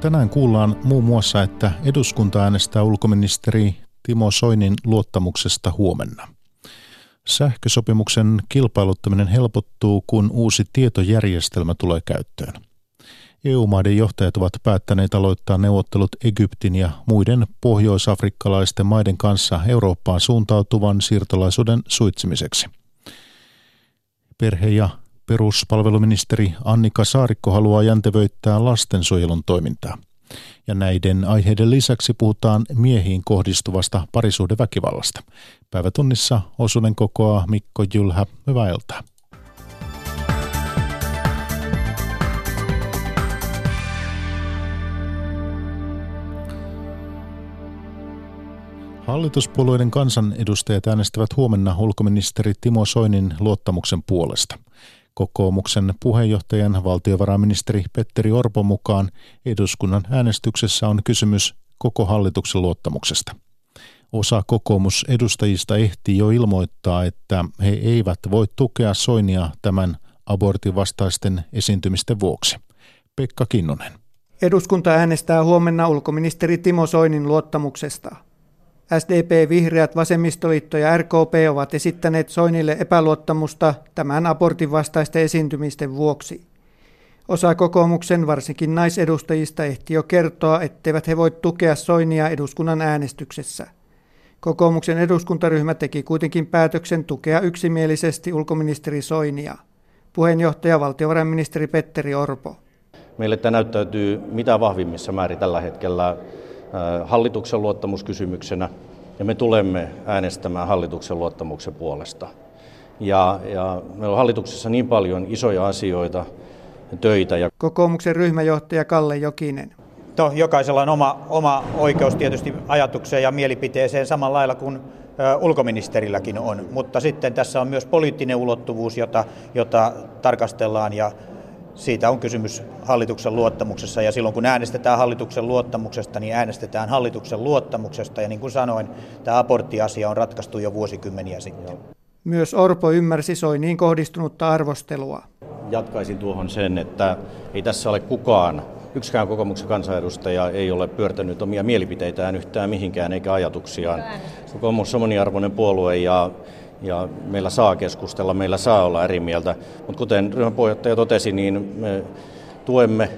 Tänään kuullaan muun muassa, että eduskunta äänestää ulkoministeri Timo Soinin luottamuksesta huomenna. Sähkösopimuksen kilpailuttaminen helpottuu, kun uusi tietojärjestelmä tulee käyttöön. EU-maiden johtajat ovat päättäneet aloittaa neuvottelut Egyptin ja muiden pohjoisafrikkalaisten maiden kanssa Eurooppaan suuntautuvan siirtolaisuuden suitsimiseksi. Perhe- ja peruspalveluministeri Annika Saarikko haluaa jäntevöittää lastensuojelun toimintaa. Ja näiden aiheiden lisäksi puhutaan miehiin kohdistuvasta parisuhdeväkivallasta. Päivätunnissa osuuden kokoaa Mikko Jylhä. Hyvää iltaa. Hallituspuolueiden kansanedustajat äänestävät huomenna ulkoministeri Timo Soinin luottamuksen puolesta. Kokoomuksen puheenjohtajan valtiovarainministeri Petteri Orpo mukaan eduskunnan äänestyksessä on kysymys koko hallituksen luottamuksesta. Osa kokoomusedustajista ehti jo ilmoittaa, että he eivät voi tukea Soinia tämän abortin vastaisten esiintymisten vuoksi. Pekka Kinnunen. Eduskunta äänestää huomenna ulkoministeri Timo Soinin luottamuksesta. SDP, Vihreät, Vasemmistoliitto ja RKP ovat esittäneet Soinille epäluottamusta tämän abortin vastaisten esiintymisten vuoksi. Osa kokoomuksen, varsinkin naisedustajista, ehti jo kertoa, etteivät he voi tukea Soinia eduskunnan äänestyksessä. Kokoomuksen eduskuntaryhmä teki kuitenkin päätöksen tukea yksimielisesti ulkoministeri Soinia. Puheenjohtaja valtiovarainministeri Petteri Orpo. Meille tämä näyttäytyy mitä vahvimmissa määrin tällä hetkellä hallituksen luottamuskysymyksenä ja me tulemme äänestämään hallituksen luottamuksen puolesta. Ja, ja meillä on hallituksessa niin paljon isoja asioita ja töitä. Ja... Kokoomuksen ryhmäjohtaja Kalle Jokinen. No, jokaisella on oma, oma oikeus tietysti ajatukseen ja mielipiteeseen samalla lailla kuin ulkoministerilläkin on, mutta sitten tässä on myös poliittinen ulottuvuus, jota, jota tarkastellaan ja siitä on kysymys hallituksen luottamuksessa ja silloin kun äänestetään hallituksen luottamuksesta, niin äänestetään hallituksen luottamuksesta ja niin kuin sanoin, tämä aborttiasia on ratkaistu jo vuosikymmeniä sitten. Myös Orpo ymmärsi Soiniin kohdistunutta arvostelua. Jatkaisin tuohon sen, että ei tässä ole kukaan, yksikään kokoomuksen kansanedustaja ei ole pyörtänyt omia mielipiteitään yhtään mihinkään eikä ajatuksiaan. Kokoomus on moniarvoinen puolue ja ja meillä saa keskustella, meillä saa olla eri mieltä. Mutta kuten ryhmän puheenjohtaja totesi, niin me tuemme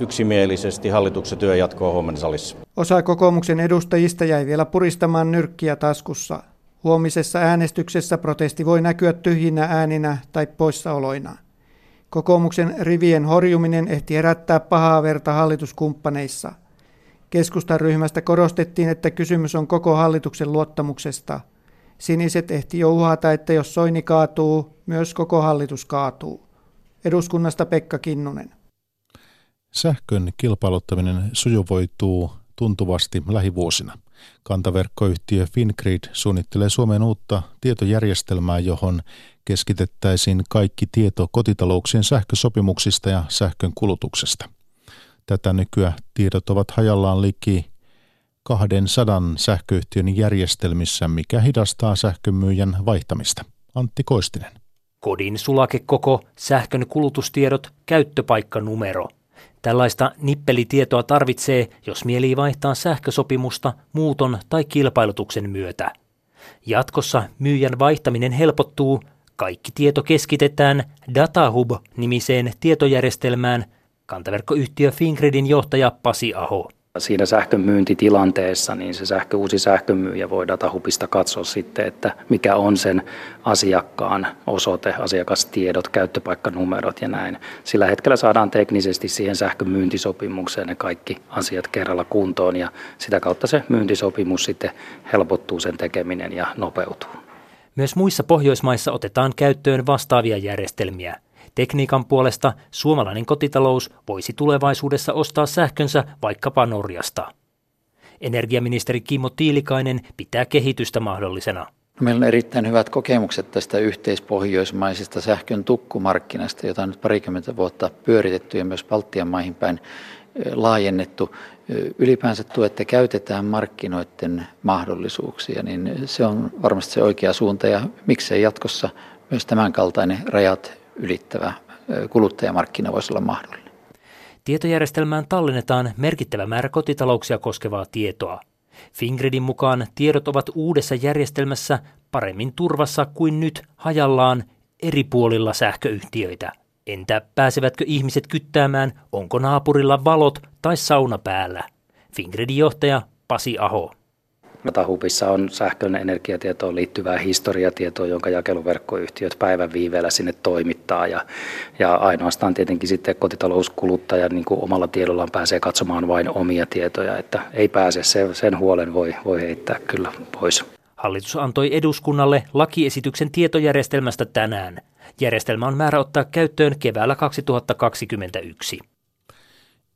yksimielisesti hallituksen jatkoa huomenna salissa. Osa kokoomuksen edustajista jäi vielä puristamaan nyrkkiä taskussa. Huomisessa äänestyksessä protesti voi näkyä tyhjinä ääninä tai poissaoloina. Kokoomuksen rivien horjuminen ehti herättää pahaa verta hallituskumppaneissa. Keskustan ryhmästä korostettiin, että kysymys on koko hallituksen luottamuksesta – Siniset ehti jo uhata, että jos Soini kaatuu, myös koko hallitus kaatuu. Eduskunnasta Pekka Kinnunen. Sähkön kilpailuttaminen sujuvoituu tuntuvasti lähivuosina. Kantaverkkoyhtiö Fingrid suunnittelee Suomeen uutta tietojärjestelmää, johon keskitettäisiin kaikki tieto kotitalouksien sähkösopimuksista ja sähkön kulutuksesta. Tätä nykyä tiedot ovat hajallaan liki 200 sähköyhtiön järjestelmissä, mikä hidastaa sähkömyyjän vaihtamista. Antti Koistinen. Kodin sulakekoko, sähkön kulutustiedot, käyttöpaikkanumero. Tällaista nippelitietoa tarvitsee, jos mielii vaihtaa sähkösopimusta muuton tai kilpailutuksen myötä. Jatkossa myyjän vaihtaminen helpottuu, kaikki tieto keskitetään DataHub-nimiseen tietojärjestelmään, kantaverkkoyhtiö Fingridin johtaja Pasi Aho siinä sähkön myyntitilanteessa, niin se sähkö, uusi sähkömyyjä voi datahubista katsoa sitten, että mikä on sen asiakkaan osoite, asiakastiedot, käyttöpaikkanumerot ja näin. Sillä hetkellä saadaan teknisesti siihen sähkön myyntisopimukseen ne kaikki asiat kerralla kuntoon ja sitä kautta se myyntisopimus sitten helpottuu sen tekeminen ja nopeutuu. Myös muissa Pohjoismaissa otetaan käyttöön vastaavia järjestelmiä – Tekniikan puolesta suomalainen kotitalous voisi tulevaisuudessa ostaa sähkönsä vaikkapa Norjasta. Energiaministeri Kimmo Tiilikainen pitää kehitystä mahdollisena. Meillä on erittäin hyvät kokemukset tästä yhteispohjoismaisesta sähkön tukkumarkkinasta, jota on nyt parikymmentä vuotta pyöritetty ja myös Baltian maihin päin laajennettu. Ylipäänsä tuo, että käytetään markkinoiden mahdollisuuksia, niin se on varmasti se oikea suunta ja miksei jatkossa myös tämänkaltainen rajat ylittävä kuluttajamarkkina voisi olla mahdollinen. Tietojärjestelmään tallennetaan merkittävä määrä kotitalouksia koskevaa tietoa. Fingridin mukaan tiedot ovat uudessa järjestelmässä paremmin turvassa kuin nyt hajallaan eri puolilla sähköyhtiöitä. Entä pääsevätkö ihmiset kyttäämään, onko naapurilla valot tai sauna päällä? Fingridin johtaja Pasi Aho. Datahubissa on sähkön energiatietoon liittyvää historiatietoa, jonka jakeluverkkoyhtiöt päivän viiveellä sinne toimittaa. Ja, ja ainoastaan tietenkin sitten kotitalouskuluttaja niin kuin omalla tiedollaan pääsee katsomaan vain omia tietoja, että ei pääse, se, sen huolen voi, voi heittää kyllä pois. Hallitus antoi eduskunnalle lakiesityksen tietojärjestelmästä tänään. Järjestelmä on määrä ottaa käyttöön keväällä 2021.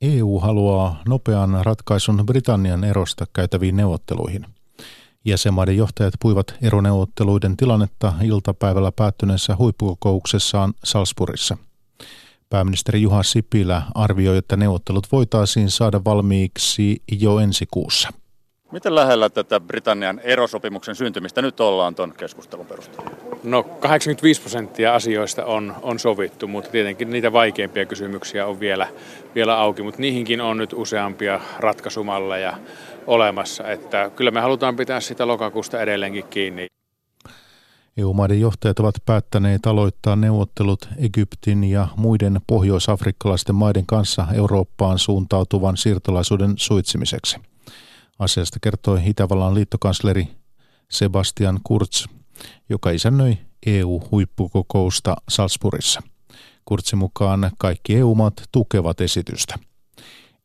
EU haluaa nopean ratkaisun Britannian erosta käytäviin neuvotteluihin. Jäsenmaiden johtajat puivat eroneuvotteluiden tilannetta iltapäivällä päättyneessä huippukokouksessaan Salzburgissa. Pääministeri Juha Sipilä arvioi, että neuvottelut voitaisiin saada valmiiksi jo ensi kuussa. Miten lähellä tätä Britannian erosopimuksen syntymistä nyt ollaan tuon keskustelun perusteella? No 85 prosenttia asioista on, on sovittu, mutta tietenkin niitä vaikeimpia kysymyksiä on vielä, vielä auki, mutta niihinkin on nyt useampia ratkaisumalleja olemassa, että kyllä me halutaan pitää sitä lokakuusta edelleenkin kiinni. EU-maiden johtajat ovat päättäneet aloittaa neuvottelut Egyptin ja muiden pohjoisafrikkalaisten maiden kanssa Eurooppaan suuntautuvan siirtolaisuuden suitsimiseksi. Asiasta kertoi Itävallan liittokansleri Sebastian Kurz, joka isännöi EU-huippukokousta Salzburgissa. Kurtsin mukaan kaikki EU-maat tukevat esitystä.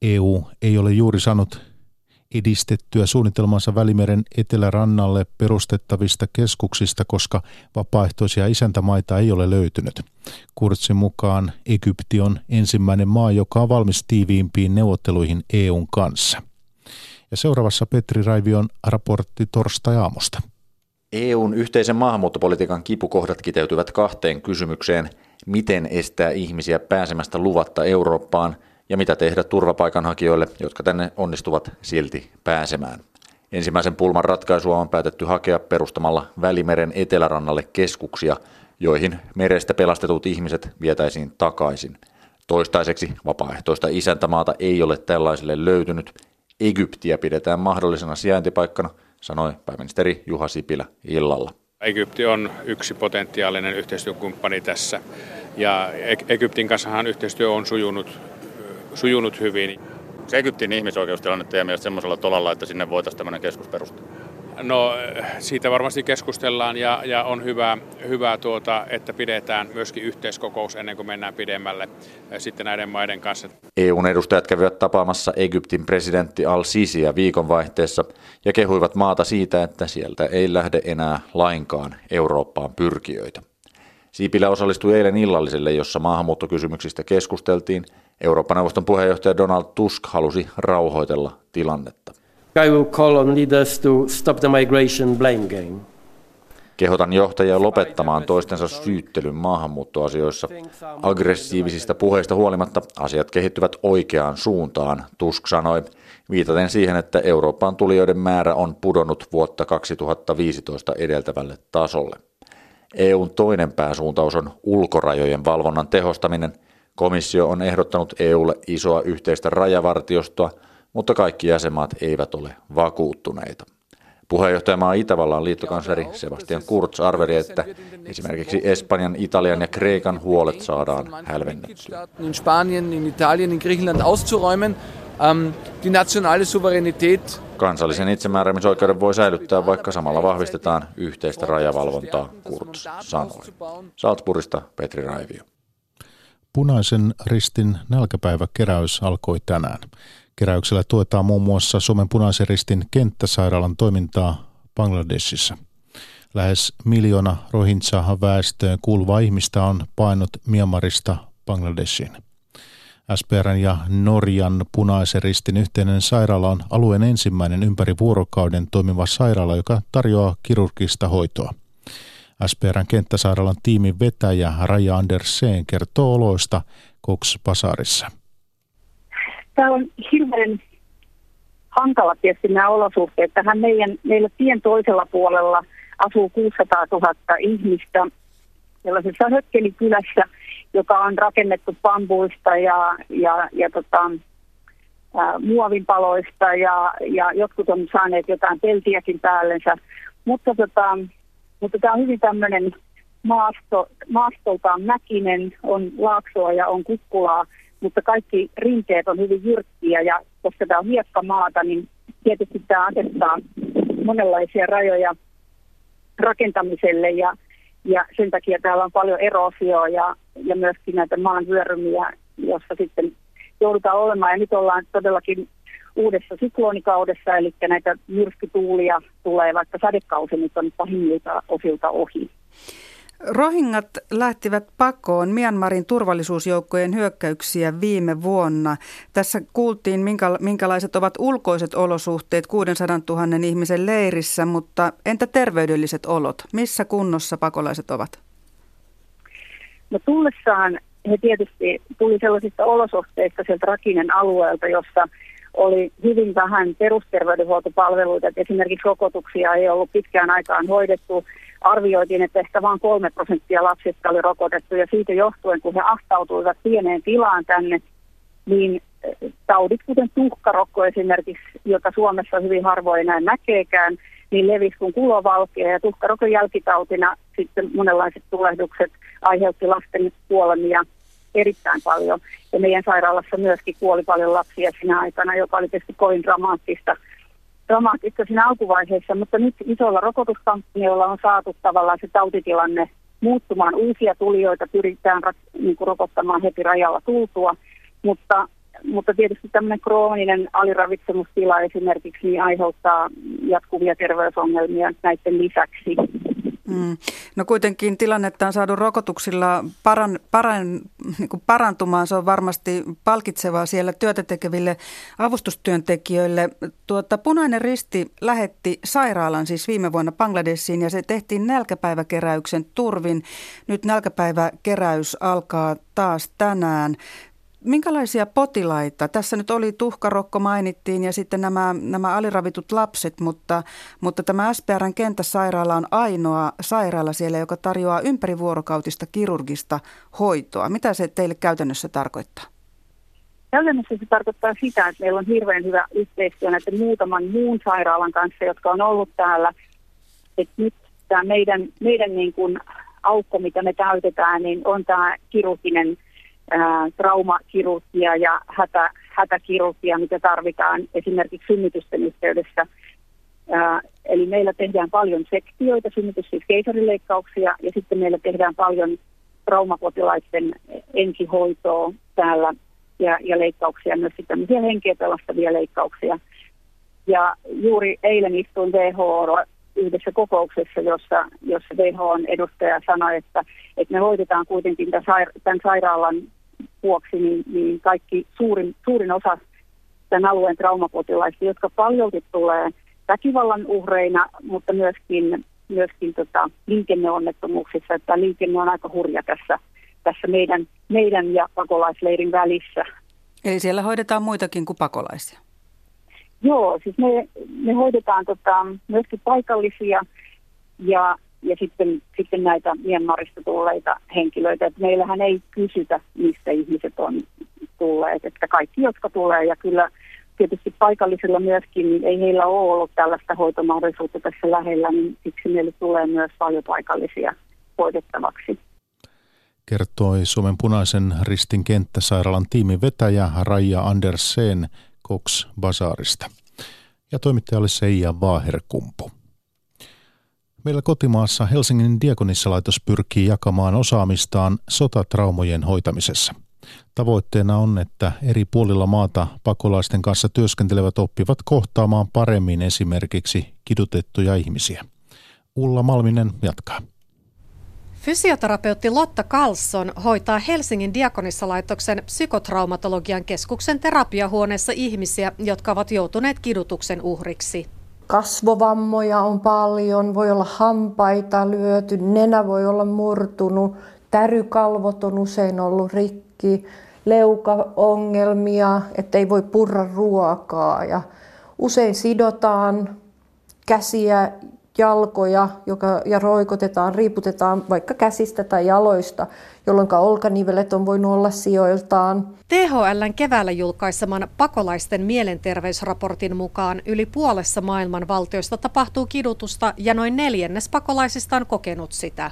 EU ei ole juuri saanut edistettyä suunnitelmansa Välimeren etelärannalle perustettavista keskuksista, koska vapaaehtoisia isäntämaita ei ole löytynyt. Kurtsin mukaan Egypti on ensimmäinen maa, joka on valmis tiiviimpiin neuvotteluihin EUn kanssa. Ja seuraavassa Petri Raivion raportti torstai-aamusta. EUn yhteisen maahanmuuttopolitiikan kipukohdat kiteytyvät kahteen kysymykseen. Miten estää ihmisiä pääsemästä luvatta Eurooppaan ja mitä tehdä turvapaikanhakijoille, jotka tänne onnistuvat silti pääsemään. Ensimmäisen pulman ratkaisua on päätetty hakea perustamalla Välimeren etelärannalle keskuksia, joihin merestä pelastetut ihmiset vietäisiin takaisin. Toistaiseksi vapaaehtoista isäntämaata ei ole tällaiselle löytynyt. Egyptiä pidetään mahdollisena sijaintipaikkana – sanoi pääministeri Juha Sipilä illalla. Egypti on yksi potentiaalinen yhteistyökumppani tässä ja Egyptin kanssahan yhteistyö on sujunut, sujunut hyvin. Se Egyptin ihmisoikeustilanne teidän mielestä semmoisella tolalla, että sinne voitaisiin tämmöinen keskus perustaa? No siitä varmasti keskustellaan ja, ja on hyvä, hyvä tuota, että pidetään myöskin yhteiskokous ennen kuin mennään pidemmälle sitten näiden maiden kanssa. EUn edustajat kävivät tapaamassa Egyptin presidentti Al-Sisiä viikonvaihteessa ja kehuivat maata siitä, että sieltä ei lähde enää lainkaan Eurooppaan pyrkijöitä. Siipilä osallistui eilen illalliselle, jossa maahanmuuttokysymyksistä keskusteltiin. Euroopan neuvoston puheenjohtaja Donald Tusk halusi rauhoitella tilannetta. I will call on leaders to stop the migration blame game. Kehotan johtajia lopettamaan toistensa syyttelyn maahanmuuttoasioissa. Aggressiivisista puheista huolimatta asiat kehittyvät oikeaan suuntaan, Tusk sanoi, viitaten siihen, että Eurooppaan tulijoiden määrä on pudonnut vuotta 2015 edeltävälle tasolle. EUn toinen pääsuuntaus on ulkorajojen valvonnan tehostaminen. Komissio on ehdottanut EUlle isoa yhteistä rajavartiostoa – mutta kaikki jäsenmaat eivät ole vakuuttuneita. Puheenjohtajamaa Itävallan liittokansleri Sebastian Kurz arveli, että esimerkiksi Espanjan, Italian ja Kreikan huolet saadaan hälvennettyä. In Spanien, in Italien, in Griechenland auszuräumen. Ähm, die nationale Souveränität Kansallisen itsemääräämisoikeuden voi säilyttää, vaikka samalla vahvistetaan yhteistä rajavalvontaa, Kurz sanoi. Salzburgista Petri Raivio. Punaisen ristin nälkäpäiväkeräys alkoi tänään. Keräyksellä tuetaan muun muassa Suomen punaisen ristin kenttäsairaalan toimintaa Bangladesissa. Lähes miljoona rohintsa väestöön kuuluvaa ihmistä on painut Myanmarista Bangladeshiin. SPRn ja Norjan punaisen ristin yhteinen sairaala on alueen ensimmäinen ympäri vuorokauden toimiva sairaala, joka tarjoaa kirurgista hoitoa. SPRn kenttäsairaalan tiimin vetäjä Raja Andersen kertoo oloista Cox Pasarissa tämä on hirveän hankala tietysti nämä olosuhteet. Tähän meidän, meillä tien toisella puolella asuu 600 000 ihmistä sellaisessa hökkelikylässä, joka on rakennettu bambuista ja, ja, ja tota, ää, muovinpaloista ja, ja jotkut on saaneet jotain peltiäkin päällensä. Mutta, tota, mutta tämä on hyvin tämmöinen maasto, maastoltaan mäkinen, on laaksoa ja on kukkulaa, mutta kaikki rinteet on hyvin jyrkkiä ja koska tämä on hiekkamaata, niin tietysti tämä asettaa monenlaisia rajoja rakentamiselle ja, ja sen takia täällä on paljon erosioa ja, ja myöskin näitä maanvyörymiä, jossa sitten joudutaan olemaan. Ja nyt ollaan todellakin uudessa syklonikaudessa, eli näitä myrskytuulia tulee, vaikka sadekausi nyt on pahimmilta osilta ohi. Rohingat lähtivät pakoon Myanmarin turvallisuusjoukkojen hyökkäyksiä viime vuonna. Tässä kuultiin, minkälaiset ovat ulkoiset olosuhteet 600 000 ihmisen leirissä, mutta entä terveydelliset olot? Missä kunnossa pakolaiset ovat? No tullessaan he tietysti tuli sellaisista olosuhteista sieltä Rakinen alueelta, jossa oli hyvin vähän perusterveydenhuoltopalveluita. Että esimerkiksi rokotuksia ei ollut pitkään aikaan hoidettu. Arvioitiin, että ehkä vain kolme prosenttia lapsista oli rokotettu ja siitä johtuen, kun he ahtautuivat pieneen tilaan tänne, niin eh, taudit, kuten tuhkarokko esimerkiksi, jota Suomessa hyvin harvoin enää näkeekään, niin levisi kuin kulovalkea ja tuhkarokon jälkitautina sitten monenlaiset tulehdukset aiheutti lasten kuolemia erittäin paljon. Ja meidän sairaalassa myöskin kuoli paljon lapsia siinä aikana, joka oli tietysti kovin dramaattista, dramaattista siinä alkuvaiheessa. Mutta nyt isolla rokotuskampanjoilla on saatu tavallaan se tautitilanne muuttumaan. Uusia tulijoita pyritään niin kuin rokottamaan heti rajalla tultua, mutta, mutta tietysti tämmöinen krooninen aliravitsemustila esimerkiksi niin aiheuttaa jatkuvia terveysongelmia näiden lisäksi. Mm. No kuitenkin tilannetta on saatu rokotuksilla paran, paran, niin kuin parantumaan. Se on varmasti palkitsevaa siellä työtä tekeville avustustyöntekijöille. Tuota, Punainen Risti lähetti sairaalan siis viime vuonna Bangladesiin ja se tehtiin nälkäpäiväkeräyksen turvin. Nyt nälkäpäiväkeräys alkaa taas tänään. Minkälaisia potilaita? Tässä nyt oli tuhkarokko mainittiin ja sitten nämä, nämä aliravitut lapset, mutta, mutta tämä SPRn kenttäsairaala on ainoa sairaala siellä, joka tarjoaa ympärivuorokautista kirurgista hoitoa. Mitä se teille käytännössä tarkoittaa? Käytännössä se tarkoittaa sitä, että meillä on hirveän hyvä yhteistyö näiden muutaman muun sairaalan kanssa, jotka on ollut täällä. Että nyt tämä meidän, meidän niin kuin aukko, mitä me täytetään, niin on tämä kirurginen traumakirurgia ja hätä, hätäkirurgia, mitä tarvitaan esimerkiksi synnytysten yhteydessä. Ää, eli meillä tehdään paljon sektioita, synnytys siis keisarileikkauksia, ja sitten meillä tehdään paljon traumapotilaiden ensihoitoa täällä ja, ja leikkauksia, myös sitten tämmöisiä henkeä pelastavia leikkauksia. Ja juuri eilen istuin WHO yhdessä kokouksessa, jossa, jossa WHOn edustaja sanoi, että, että me hoidetaan kuitenkin tämän sairaalan vuoksi niin, niin kaikki suurin, suurin osa tämän alueen traumapotilaista, jotka paljolti tulee väkivallan uhreina, mutta myöskin, myöskin tota, liikenneonnettomuuksissa. Että liikenne on aika hurja tässä, tässä meidän, meidän ja pakolaisleirin välissä. Eli siellä hoidetaan muitakin kuin pakolaisia? Joo, siis me, me hoidetaan tota, myöskin paikallisia ja ja sitten, sitten näitä Myanmarista tulleita henkilöitä. Että meillähän ei kysytä, mistä ihmiset on tulleet, että kaikki, jotka tulee ja kyllä tietysti paikallisilla myöskin, niin ei heillä ole ollut tällaista hoitomahdollisuutta tässä lähellä, niin siksi meille tulee myös paljon paikallisia hoidettavaksi. Kertoi Suomen punaisen ristin kenttäsairaalan tiimin vetäjä Raija Andersen Cox Basaarista. Ja toimittaja oli Seija Vaaherkumpu. Meillä kotimaassa Helsingin diakonissalaitos pyrkii jakamaan osaamistaan sotatraumojen hoitamisessa. Tavoitteena on, että eri puolilla maata pakolaisten kanssa työskentelevät oppivat kohtaamaan paremmin esimerkiksi kidutettuja ihmisiä. Ulla Malminen jatkaa. Fysioterapeutti Lotta Carlson hoitaa Helsingin diakonissalaitoksen psykotraumatologian keskuksen terapiahuoneessa ihmisiä, jotka ovat joutuneet kidutuksen uhriksi. Kasvovammoja on paljon, voi olla hampaita lyöty, nenä voi olla murtunut, tärykalvot on usein ollut rikki, leukaongelmia, ettei voi purra ruokaa ja usein sidotaan käsiä jalkoja joka, ja roikotetaan, riiputetaan vaikka käsistä tai jaloista, jolloin olkanivelet on voinut olla sijoiltaan. THLn keväällä julkaiseman pakolaisten mielenterveysraportin mukaan yli puolessa maailman valtioista tapahtuu kidutusta ja noin neljännes pakolaisista on kokenut sitä.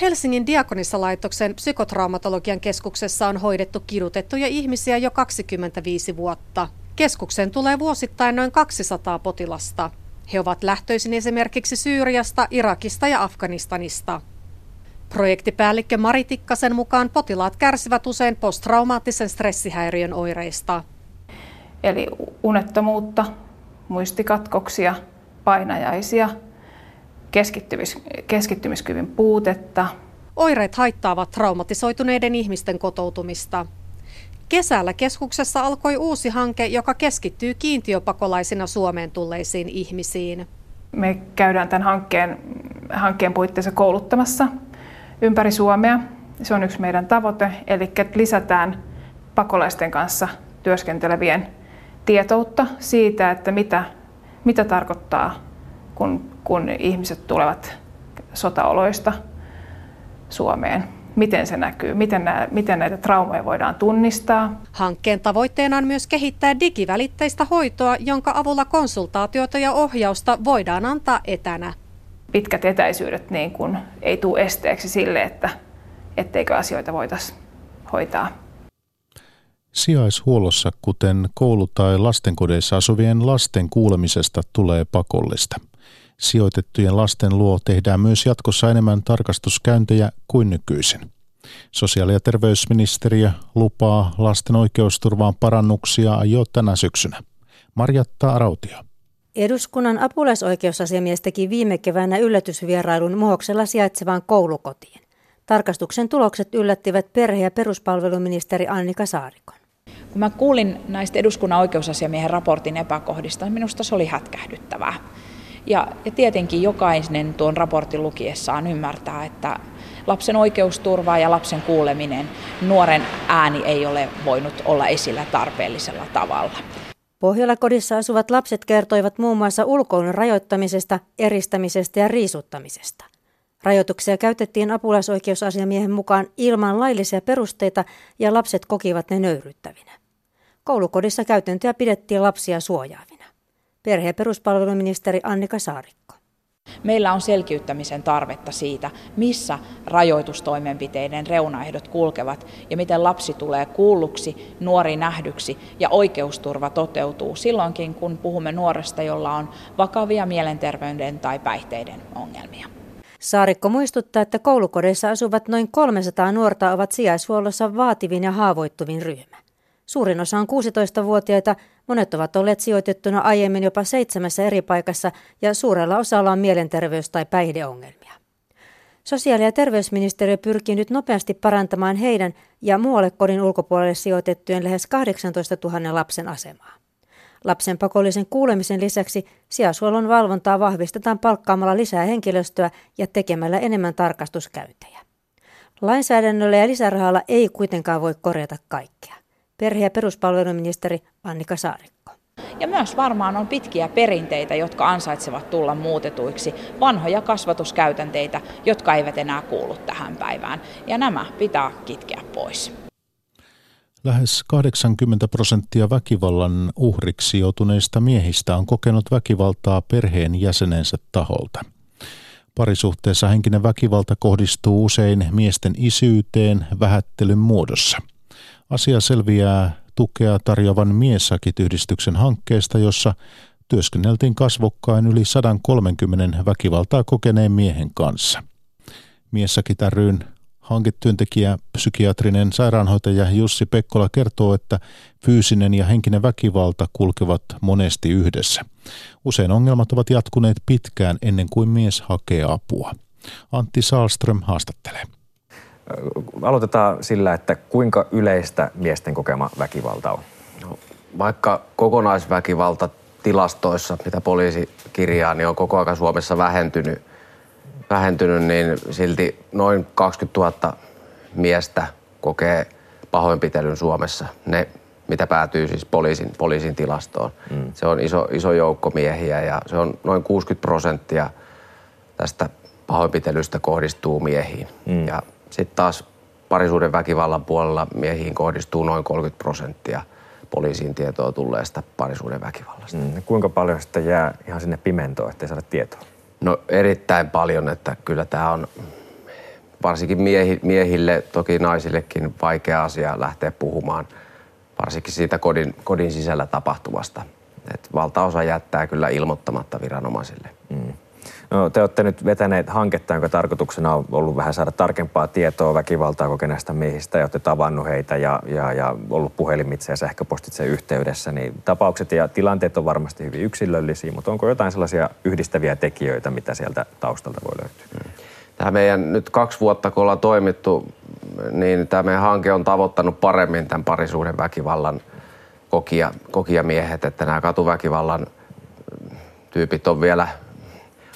Helsingin diakonissalaitoksen psykotraumatologian keskuksessa on hoidettu kidutettuja ihmisiä jo 25 vuotta. Keskuksen tulee vuosittain noin 200 potilasta. He ovat lähtöisin esimerkiksi Syyriasta, Irakista ja Afganistanista. Projektipäällikkö Mari Tikkasen mukaan potilaat kärsivät usein posttraumaattisen stressihäiriön oireista. Eli unettomuutta, muistikatkoksia, painajaisia, keskittymis, keskittymiskyvyn puutetta. Oireet haittaavat traumatisoituneiden ihmisten kotoutumista. Kesällä keskuksessa alkoi uusi hanke, joka keskittyy kiintiöpakolaisina Suomeen tulleisiin ihmisiin. Me käydään tämän hankkeen, hankkeen puitteissa kouluttamassa ympäri Suomea. Se on yksi meidän tavoite, eli lisätään pakolaisten kanssa työskentelevien tietoutta siitä, että mitä, mitä tarkoittaa, kun, kun ihmiset tulevat sotaoloista Suomeen miten se näkyy, miten, nää, miten näitä traumoja voidaan tunnistaa. Hankkeen tavoitteena on myös kehittää digivälitteistä hoitoa, jonka avulla konsultaatiota ja ohjausta voidaan antaa etänä. Pitkät etäisyydet niin kun, ei tule esteeksi sille, että etteikö asioita voitaisiin hoitaa. Sijaishuollossa, kuten koulu- tai lastenkodeissa asuvien lasten kuulemisesta tulee pakollista. Sijoitettujen lasten luo tehdään myös jatkossa enemmän tarkastuskäyntejä kuin nykyisin. Sosiaali- ja terveysministeriö lupaa lasten oikeusturvaan parannuksia jo tänä syksynä. Marjatta Arautio. Eduskunnan apulaisoikeusasiamies teki viime keväänä yllätysvierailun Mohoksella sijaitsevaan koulukotiin. Tarkastuksen tulokset yllättivät perhe- ja peruspalveluministeri Annika Saarikon. Kun mä kuulin näistä eduskunnan oikeusasiamiehen raportin epäkohdista, niin minusta se oli hätkähdyttävää. Ja, ja tietenkin jokainen tuon raportin lukiessaan ymmärtää, että lapsen oikeusturva ja lapsen kuuleminen, nuoren ääni ei ole voinut olla esillä tarpeellisella tavalla. Pohjola-kodissa asuvat lapset kertoivat muun muassa ulkoilun rajoittamisesta, eristämisestä ja riisuttamisesta. Rajoituksia käytettiin apulaisoikeusasiamiehen mukaan ilman laillisia perusteita ja lapset kokivat ne nöyryttävinä. Koulukodissa käytäntöjä pidettiin lapsia suojaavina perhe- ja peruspalveluministeri Annika Saarikko. Meillä on selkiyttämisen tarvetta siitä, missä rajoitustoimenpiteiden reunaehdot kulkevat ja miten lapsi tulee kuulluksi, nuori nähdyksi ja oikeusturva toteutuu silloinkin, kun puhumme nuoresta, jolla on vakavia mielenterveyden tai päihteiden ongelmia. Saarikko muistuttaa, että koulukodeissa asuvat noin 300 nuorta ovat sijaishuollossa vaativin ja haavoittuvin ryhmä. Suurin osa on 16-vuotiaita, monet ovat olleet sijoitettuna aiemmin jopa seitsemässä eri paikassa ja suurella osalla on mielenterveys- tai päihdeongelmia. Sosiaali- ja terveysministeriö pyrkii nyt nopeasti parantamaan heidän ja muualle kodin ulkopuolelle sijoitettujen lähes 18 000 lapsen asemaa. Lapsen pakollisen kuulemisen lisäksi sijaishuollon valvontaa vahvistetaan palkkaamalla lisää henkilöstöä ja tekemällä enemmän tarkastuskäyntejä. Lainsäädännöllä ja lisärahalla ei kuitenkaan voi korjata kaikkea perhe- ja peruspalveluministeri Annika Saarikko. Ja myös varmaan on pitkiä perinteitä, jotka ansaitsevat tulla muutetuiksi, vanhoja kasvatuskäytänteitä, jotka eivät enää kuulu tähän päivään. Ja nämä pitää kitkeä pois. Lähes 80 prosenttia väkivallan uhriksi joutuneista miehistä on kokenut väkivaltaa perheen jäsenensä taholta. Parisuhteessa henkinen väkivalta kohdistuu usein miesten isyyteen vähättelyn muodossa – Asia selviää tukea tarjoavan Miesakit-yhdistyksen hankkeesta, jossa työskenneltiin kasvokkain yli 130 väkivaltaa kokeneen miehen kanssa. Miesakit ryn hanketyöntekijä, psykiatrinen sairaanhoitaja Jussi Pekkola kertoo, että fyysinen ja henkinen väkivalta kulkevat monesti yhdessä. Usein ongelmat ovat jatkuneet pitkään ennen kuin mies hakee apua. Antti Saalström haastattelee. Aloitetaan sillä, että kuinka yleistä miesten kokema väkivalta on? No, vaikka kokonaisväkivalta tilastoissa, mitä poliisi kirjaa, niin on koko ajan Suomessa vähentynyt, vähentynyt, niin silti noin 20 000 miestä kokee pahoinpitelyn Suomessa. Ne, mitä päätyy siis poliisin, poliisin tilastoon. Mm. Se on iso, iso joukko miehiä ja se on noin 60 prosenttia tästä pahoinpitelystä kohdistuu miehiin. Mm. Ja sitten taas parisuuden väkivallan puolella miehiin kohdistuu noin 30 prosenttia poliisiin tietoa tulleesta parisuuden väkivallasta. Mm. Kuinka paljon sitä jää ihan sinne pimentoon, ettei saada tietoa? No erittäin paljon, että kyllä tämä on varsinkin miehi, miehille, toki naisillekin vaikea asia lähteä puhumaan, varsinkin siitä kodin, kodin sisällä tapahtuvasta. Et valtaosa jättää kyllä ilmoittamatta viranomaisille. Mm. No, te olette nyt vetäneet hanketta, jonka tarkoituksena on ollut vähän saada tarkempaa tietoa väkivaltaa kokeneista miehistä ja olette tavannut heitä ja, ja, ja ollut puhelimitse ja sähköpostitse yhteydessä. Niin tapaukset ja tilanteet on varmasti hyvin yksilöllisiä, mutta onko jotain sellaisia yhdistäviä tekijöitä, mitä sieltä taustalta voi löytyä? Mm. Tämä meidän nyt kaksi vuotta, kun ollaan toimittu, niin tämä meidän hanke on tavoittanut paremmin tämän parisuuden väkivallan kokia, kokijamiehet, että nämä katuväkivallan tyypit on vielä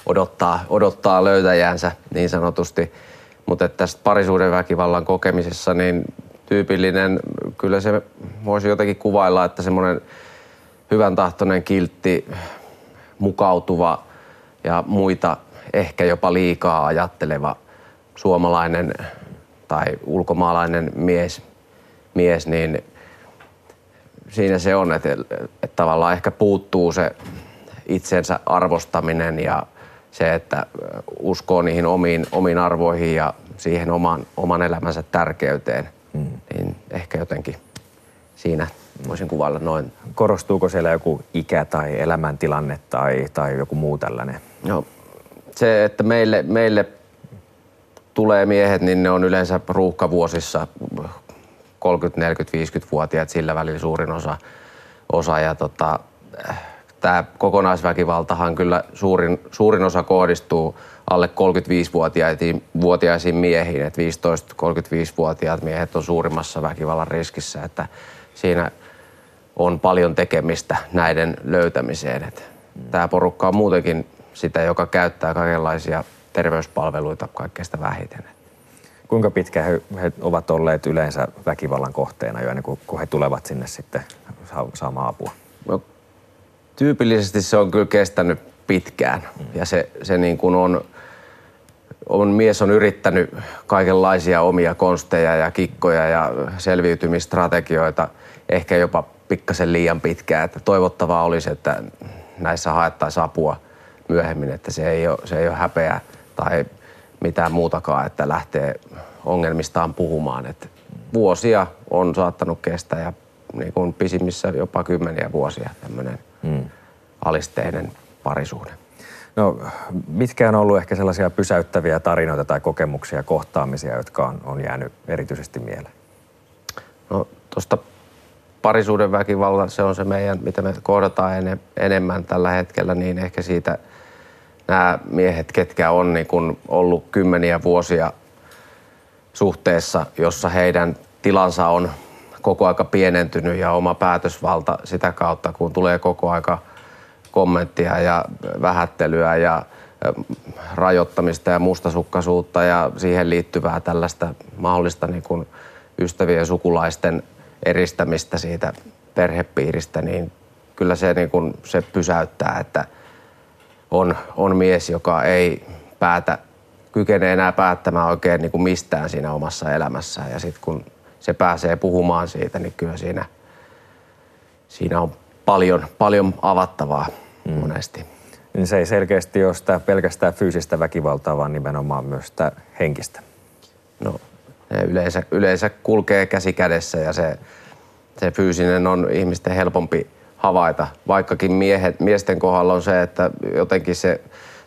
odottaa, odottaa löytäjäänsä niin sanotusti. Mutta tästä parisuuden väkivallan kokemisessa niin tyypillinen, kyllä se voisi jotenkin kuvailla, että semmoinen hyvän tahtoinen, kiltti, mukautuva ja muita ehkä jopa liikaa ajatteleva suomalainen tai ulkomaalainen mies, mies niin siinä se on, että, että tavallaan ehkä puuttuu se itsensä arvostaminen ja se, että uskoo niihin omiin, omiin arvoihin ja siihen oman, oman elämänsä tärkeyteen, mm. niin ehkä jotenkin siinä voisin kuvailla noin. Korostuuko siellä joku ikä tai elämäntilanne tai, tai joku muu tällainen? No, se, että meille, meille tulee miehet, niin ne on yleensä ruuhkavuosissa 30, 40, 50-vuotiaat sillä välillä suurin osa. osa ja tota, tämä kokonaisväkivaltahan kyllä suurin, suurin osa kohdistuu alle 35-vuotiaisiin miehiin, että 15-35-vuotiaat miehet on suurimmassa väkivallan riskissä, että siinä on paljon tekemistä näiden löytämiseen. Että tämä porukka on muutenkin sitä, joka käyttää kaikenlaisia terveyspalveluita kaikkein vähiten. Kuinka pitkä he, he ovat olleet yleensä väkivallan kohteena jo ennen kuin, kun he tulevat sinne sitten saamaan apua? No, tyypillisesti se on kyllä kestänyt pitkään ja se, se niin kuin on, on, mies on yrittänyt kaikenlaisia omia konsteja ja kikkoja ja selviytymistrategioita ehkä jopa pikkasen liian pitkään. Että toivottavaa olisi, että näissä haettaisiin apua myöhemmin, että se ei ole, se ei ole häpeä tai mitään muutakaan, että lähtee ongelmistaan puhumaan. Että vuosia on saattanut kestää ja niin kuin pisimmissä jopa kymmeniä vuosia tämmöinen hmm. alisteinen parisuhde. No, mitkä on ollut ehkä sellaisia pysäyttäviä tarinoita tai kokemuksia, kohtaamisia, jotka on, on jäänyt erityisesti mieleen? No, tuosta parisuuden väkivalla, se on se meidän, mitä me kohdataan ene, enemmän tällä hetkellä, niin ehkä siitä nämä miehet, ketkä on niin kun ollut kymmeniä vuosia suhteessa, jossa heidän tilansa on koko aika pienentynyt ja oma päätösvalta sitä kautta, kun tulee koko aika kommenttia ja vähättelyä ja rajoittamista ja mustasukkaisuutta ja siihen liittyvää tällaista mahdollista niin kuin ystävien ja sukulaisten eristämistä siitä perhepiiristä, niin kyllä se, niin kuin, se pysäyttää, että on, on mies, joka ei päätä, kykene enää päättämään oikein niin kuin mistään siinä omassa elämässään. Ja sitten kun se pääsee puhumaan siitä, niin kyllä siinä, siinä on paljon, paljon avattavaa mm. monesti. Niin se ei selkeästi ole sitä pelkästään fyysistä väkivaltaa, vaan nimenomaan myös sitä henkistä. No, ne yleensä, yleensä kulkee käsi kädessä ja se, se fyysinen on ihmisten helpompi havaita. Vaikkakin miehet, miesten kohdalla on se, että jotenkin se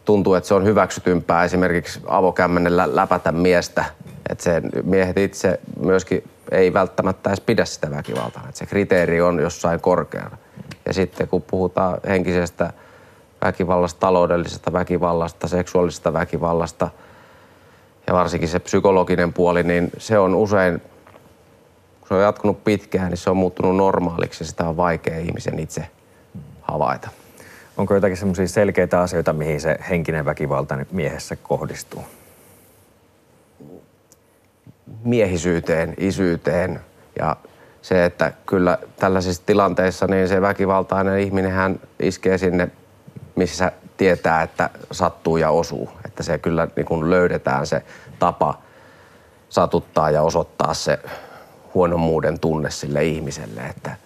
tuntuu, että se on hyväksytympää esimerkiksi avokämmenellä läpätä miestä. Että se miehet itse myöskin ei välttämättä edes pidä sitä väkivaltaa. Että se kriteeri on jossain korkealla. Ja sitten kun puhutaan henkisestä väkivallasta, taloudellisesta väkivallasta, seksuaalisesta väkivallasta – ja varsinkin se psykologinen puoli, niin se on usein, kun se on jatkunut pitkään, niin se on muuttunut normaaliksi ja sitä on vaikea ihmisen itse havaita. Onko jotakin semmoisia selkeitä asioita, mihin se henkinen väkivalta miehessä kohdistuu? Miehisyyteen, isyyteen ja se, että kyllä tällaisissa tilanteissa niin se väkivaltainen ihminen hän iskee sinne, missä tietää, että sattuu ja osuu. Että se kyllä niin kuin löydetään se tapa satuttaa ja osoittaa se huonommuuden tunne sille ihmiselle, että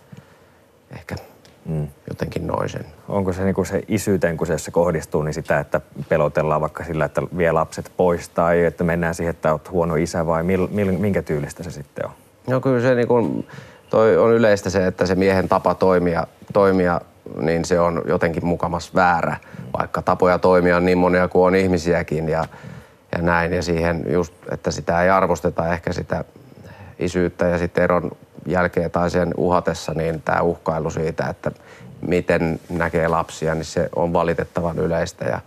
ehkä mm. Jotenkin noin sen. Onko se, niin kuin se isyyteen, kun se, se kohdistuu, niin sitä, että pelotellaan vaikka sillä, että vie lapset pois tai että mennään siihen, että olet huono isä vai mil, mil, minkä tyylistä se sitten on? No kyllä se niin kuin, toi on yleistä se, että se miehen tapa toimia, toimia niin se on jotenkin mukamas väärä, vaikka tapoja toimia on niin monia kuin on ihmisiäkin ja, ja näin. Ja siihen just, että sitä ei arvosteta ehkä sitä isyyttä ja sitten eron jälkeen tai sen uhatessa, niin tämä uhkailu siitä, että miten näkee lapsia, niin se on valitettavan yleistä. Ja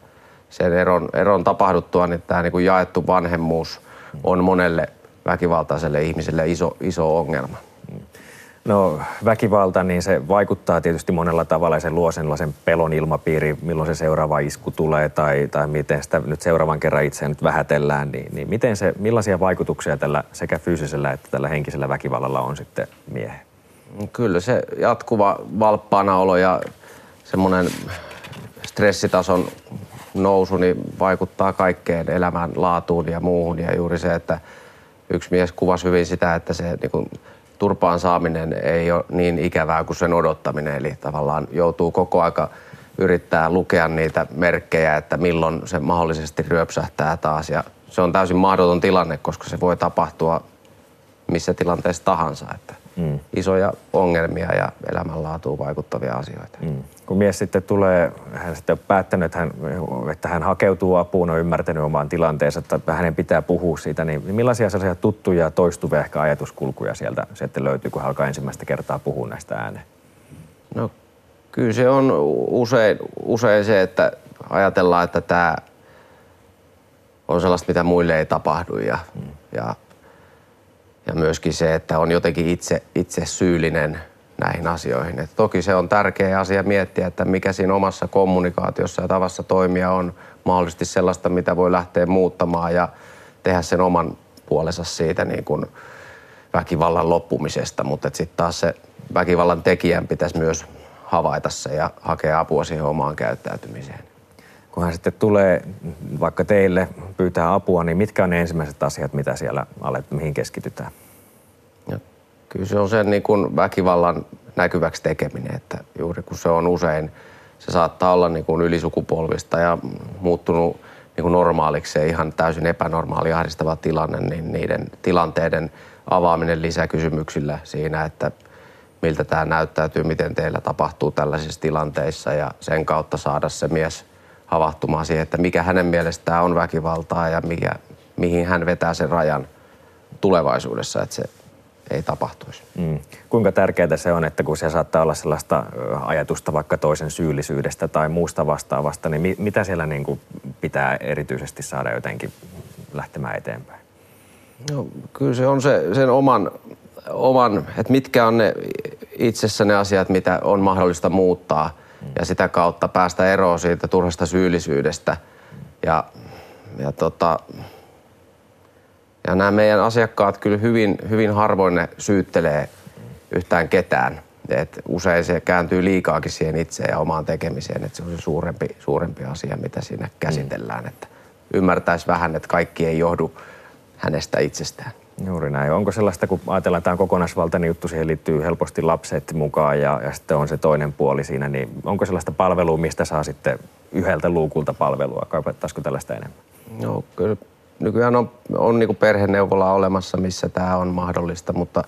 sen eron, eron tapahduttua, niin tämä niin kuin jaettu vanhemmuus on monelle väkivaltaiselle ihmiselle iso, iso ongelma. No väkivalta, niin se vaikuttaa tietysti monella tavalla ja se luo sellaisen pelon ilmapiiri, milloin se seuraava isku tulee tai, tai miten sitä nyt seuraavan kerran itse nyt vähätellään. Niin, niin miten se, millaisia vaikutuksia tällä sekä fyysisellä että tällä henkisellä väkivallalla on sitten miehen? Kyllä se jatkuva valppaanaolo ja semmoinen stressitason nousu niin vaikuttaa kaikkeen elämän laatuun ja muuhun. Ja juuri se, että yksi mies kuvasi hyvin sitä, että se niin kuin, turpaan saaminen ei ole niin ikävää kuin sen odottaminen. Eli tavallaan joutuu koko aika yrittää lukea niitä merkkejä, että milloin se mahdollisesti ryöpsähtää taas. Ja se on täysin mahdoton tilanne, koska se voi tapahtua missä tilanteessa tahansa. Että mm. Isoja ongelmia ja elämänlaatuun vaikuttavia asioita. Mm. Kun mies sitten tulee, hän sitten on päättänyt, että hän, että hän hakeutuu apuun, on ymmärtänyt omaan tilanteensa, että hänen pitää puhua siitä, niin millaisia sellaisia tuttuja, toistuvia ehkä ajatuskulkuja sieltä sitten löytyy, kun hän alkaa ensimmäistä kertaa puhua näistä ääneen? No kyllä se on usein, usein se, että ajatellaan, että tämä on sellaista, mitä muille ei tapahdu ja, mm. ja ja myöskin se, että on jotenkin itse, itse syyllinen näihin asioihin. Et toki se on tärkeä asia miettiä, että mikä siinä omassa kommunikaatiossa ja tavassa toimia on mahdollisesti sellaista, mitä voi lähteä muuttamaan ja tehdä sen oman puolensa siitä niin kuin väkivallan loppumisesta, mutta sitten taas se väkivallan tekijän pitäisi myös havaita se ja hakea apua siihen omaan käyttäytymiseen kun hän sitten tulee vaikka teille pyytää apua, niin mitkä on ne ensimmäiset asiat, mitä siellä alet, mihin keskitytään? Ja kyllä se on sen niin kuin väkivallan näkyväksi tekeminen, että juuri kun se on usein, se saattaa olla niin kuin ylisukupolvista ja muuttunut niin kuin normaaliksi se ihan täysin epänormaali ahdistava tilanne, niin niiden tilanteiden avaaminen lisäkysymyksillä siinä, että miltä tämä näyttäytyy, miten teillä tapahtuu tällaisissa tilanteissa ja sen kautta saada se mies havahtumaan siihen, että mikä hänen mielestään on väkivaltaa ja mikä, mihin hän vetää sen rajan tulevaisuudessa, että se ei tapahtuisi. Mm. Kuinka tärkeää se on, että kun se saattaa olla sellaista ajatusta vaikka toisen syyllisyydestä tai muusta vastaavasta, niin mi- mitä siellä niin kuin pitää erityisesti saada jotenkin lähtemään eteenpäin? No, kyllä se on se, sen oman, oman, että mitkä on ne itsessä ne asiat, mitä on mahdollista muuttaa – ja sitä kautta päästä eroon siitä turhasta syyllisyydestä. Ja, ja, tota, ja nämä meidän asiakkaat kyllä hyvin, hyvin harvoin ne syyttelee yhtään ketään. Et usein se kääntyy liikaakin siihen itse ja omaan tekemiseen, että se on se suurempi, suurempi asia, mitä siinä käsitellään. Että ymmärtäisi vähän, että kaikki ei johdu hänestä itsestään. Juuri näin. Onko sellaista, kun ajatellaan, että tämä on kokonaisvaltainen juttu, siihen liittyy helposti lapset mukaan ja, ja sitten on se toinen puoli siinä, niin onko sellaista palvelua, mistä saa sitten yhdeltä luukulta palvelua? Kaipattaisiko tällaista enemmän? No kyllä nykyään on, on niin perheneuvola olemassa, missä tämä on mahdollista, mutta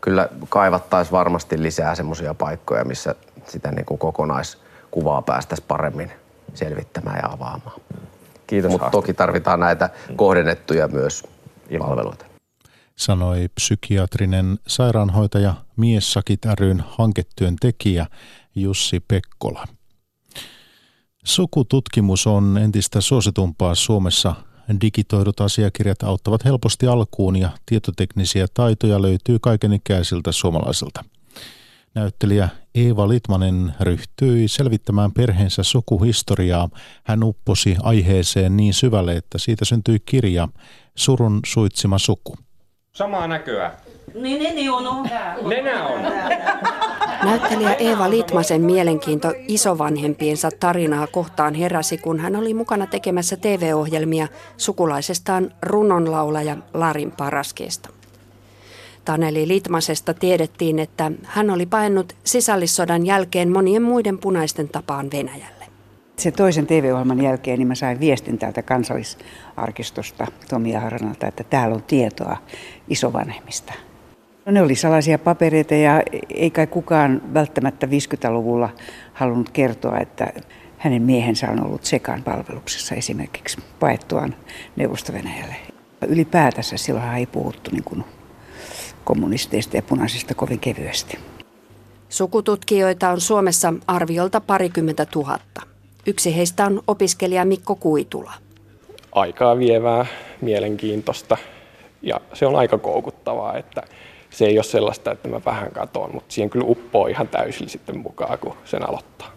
kyllä kaivattaisiin varmasti lisää semmoisia paikkoja, missä sitä niin kuin kokonaiskuvaa päästäisiin paremmin selvittämään ja avaamaan. Kiitos Mutta toki tarvitaan näitä kohdennettuja myös palveluita sanoi psykiatrinen sairaanhoitaja Miessakit ryn hanketyön tekijä Jussi Pekkola. Sukututkimus on entistä suositumpaa Suomessa. Digitoidut asiakirjat auttavat helposti alkuun ja tietoteknisiä taitoja löytyy kaikenikäisiltä suomalaisilta. Näyttelijä Eeva Litmanen ryhtyi selvittämään perheensä sukuhistoriaa. Hän upposi aiheeseen niin syvälle, että siitä syntyi kirja Surun suitsima suku. Samaa näköä. Niin, niin, niin on. on. Nenä on. Näyttelijä Eeva Litmasen mielenkiinto isovanhempiensa tarinaa kohtaan heräsi, kun hän oli mukana tekemässä TV-ohjelmia sukulaisestaan runonlaulaja Larin Paraskeesta. Taneli Litmasesta tiedettiin, että hän oli paennut sisällissodan jälkeen monien muiden punaisten tapaan Venäjälle. Se toisen TV-ohjelman jälkeen niin mä sain viestin täältä kansallisarkistosta Tomi Haranalta, että täällä on tietoa isovanhemmista. No ne oli salaisia papereita ja ei kai kukaan välttämättä 50-luvulla halunnut kertoa, että hänen miehensä on ollut sekaan palveluksessa esimerkiksi paettuaan neuvosto. Ylipäätänsä silloin ei puhuttu niin kuin kommunisteista ja punaisista kovin kevyesti. Sukututkijoita on Suomessa arviolta parikymmentä tuhatta. Yksi heistä on opiskelija Mikko Kuitula. Aikaa vievää, mielenkiintoista ja se on aika koukuttavaa, että se ei ole sellaista, että mä vähän katon, mutta siihen kyllä uppoo ihan täysin sitten mukaan, kun sen aloittaa.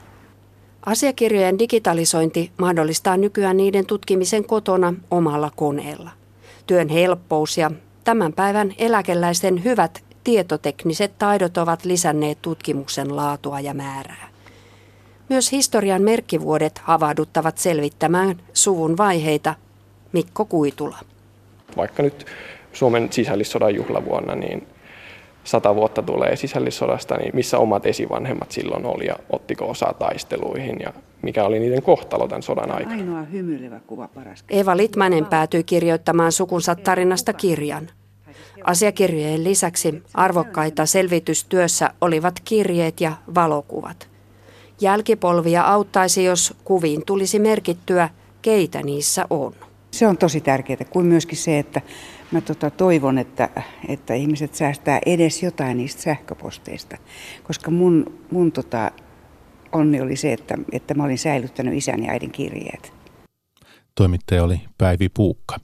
Asiakirjojen digitalisointi mahdollistaa nykyään niiden tutkimisen kotona omalla koneella. Työn helppous ja tämän päivän eläkeläisten hyvät tietotekniset taidot ovat lisänneet tutkimuksen laatua ja määrää. Myös historian merkkivuodet havahduttavat selvittämään suvun vaiheita. Mikko Kuitula. Vaikka nyt Suomen sisällissodan juhlavuonna, niin sata vuotta tulee sisällissodasta, niin missä omat esivanhemmat silloin oli ja ottiko osaa taisteluihin ja mikä oli niiden kohtalo tämän sodan aikana. Ainoa hymyilevä kuva paras. Eva Litmanen päätyi kirjoittamaan sukunsa tarinasta kirjan. Asiakirjojen lisäksi arvokkaita selvitystyössä olivat kirjeet ja valokuvat. Jälkipolvia auttaisi, jos kuviin tulisi merkittyä, keitä niissä on. Se on tosi tärkeää, kuin myöskin se, että mä tota toivon, että, että ihmiset säästää edes jotain niistä sähköposteista, koska mun, mun tota, onni oli se, että, että mä olin säilyttänyt isän ja äidin kirjeet. Toimittaja oli Päivi Puukka.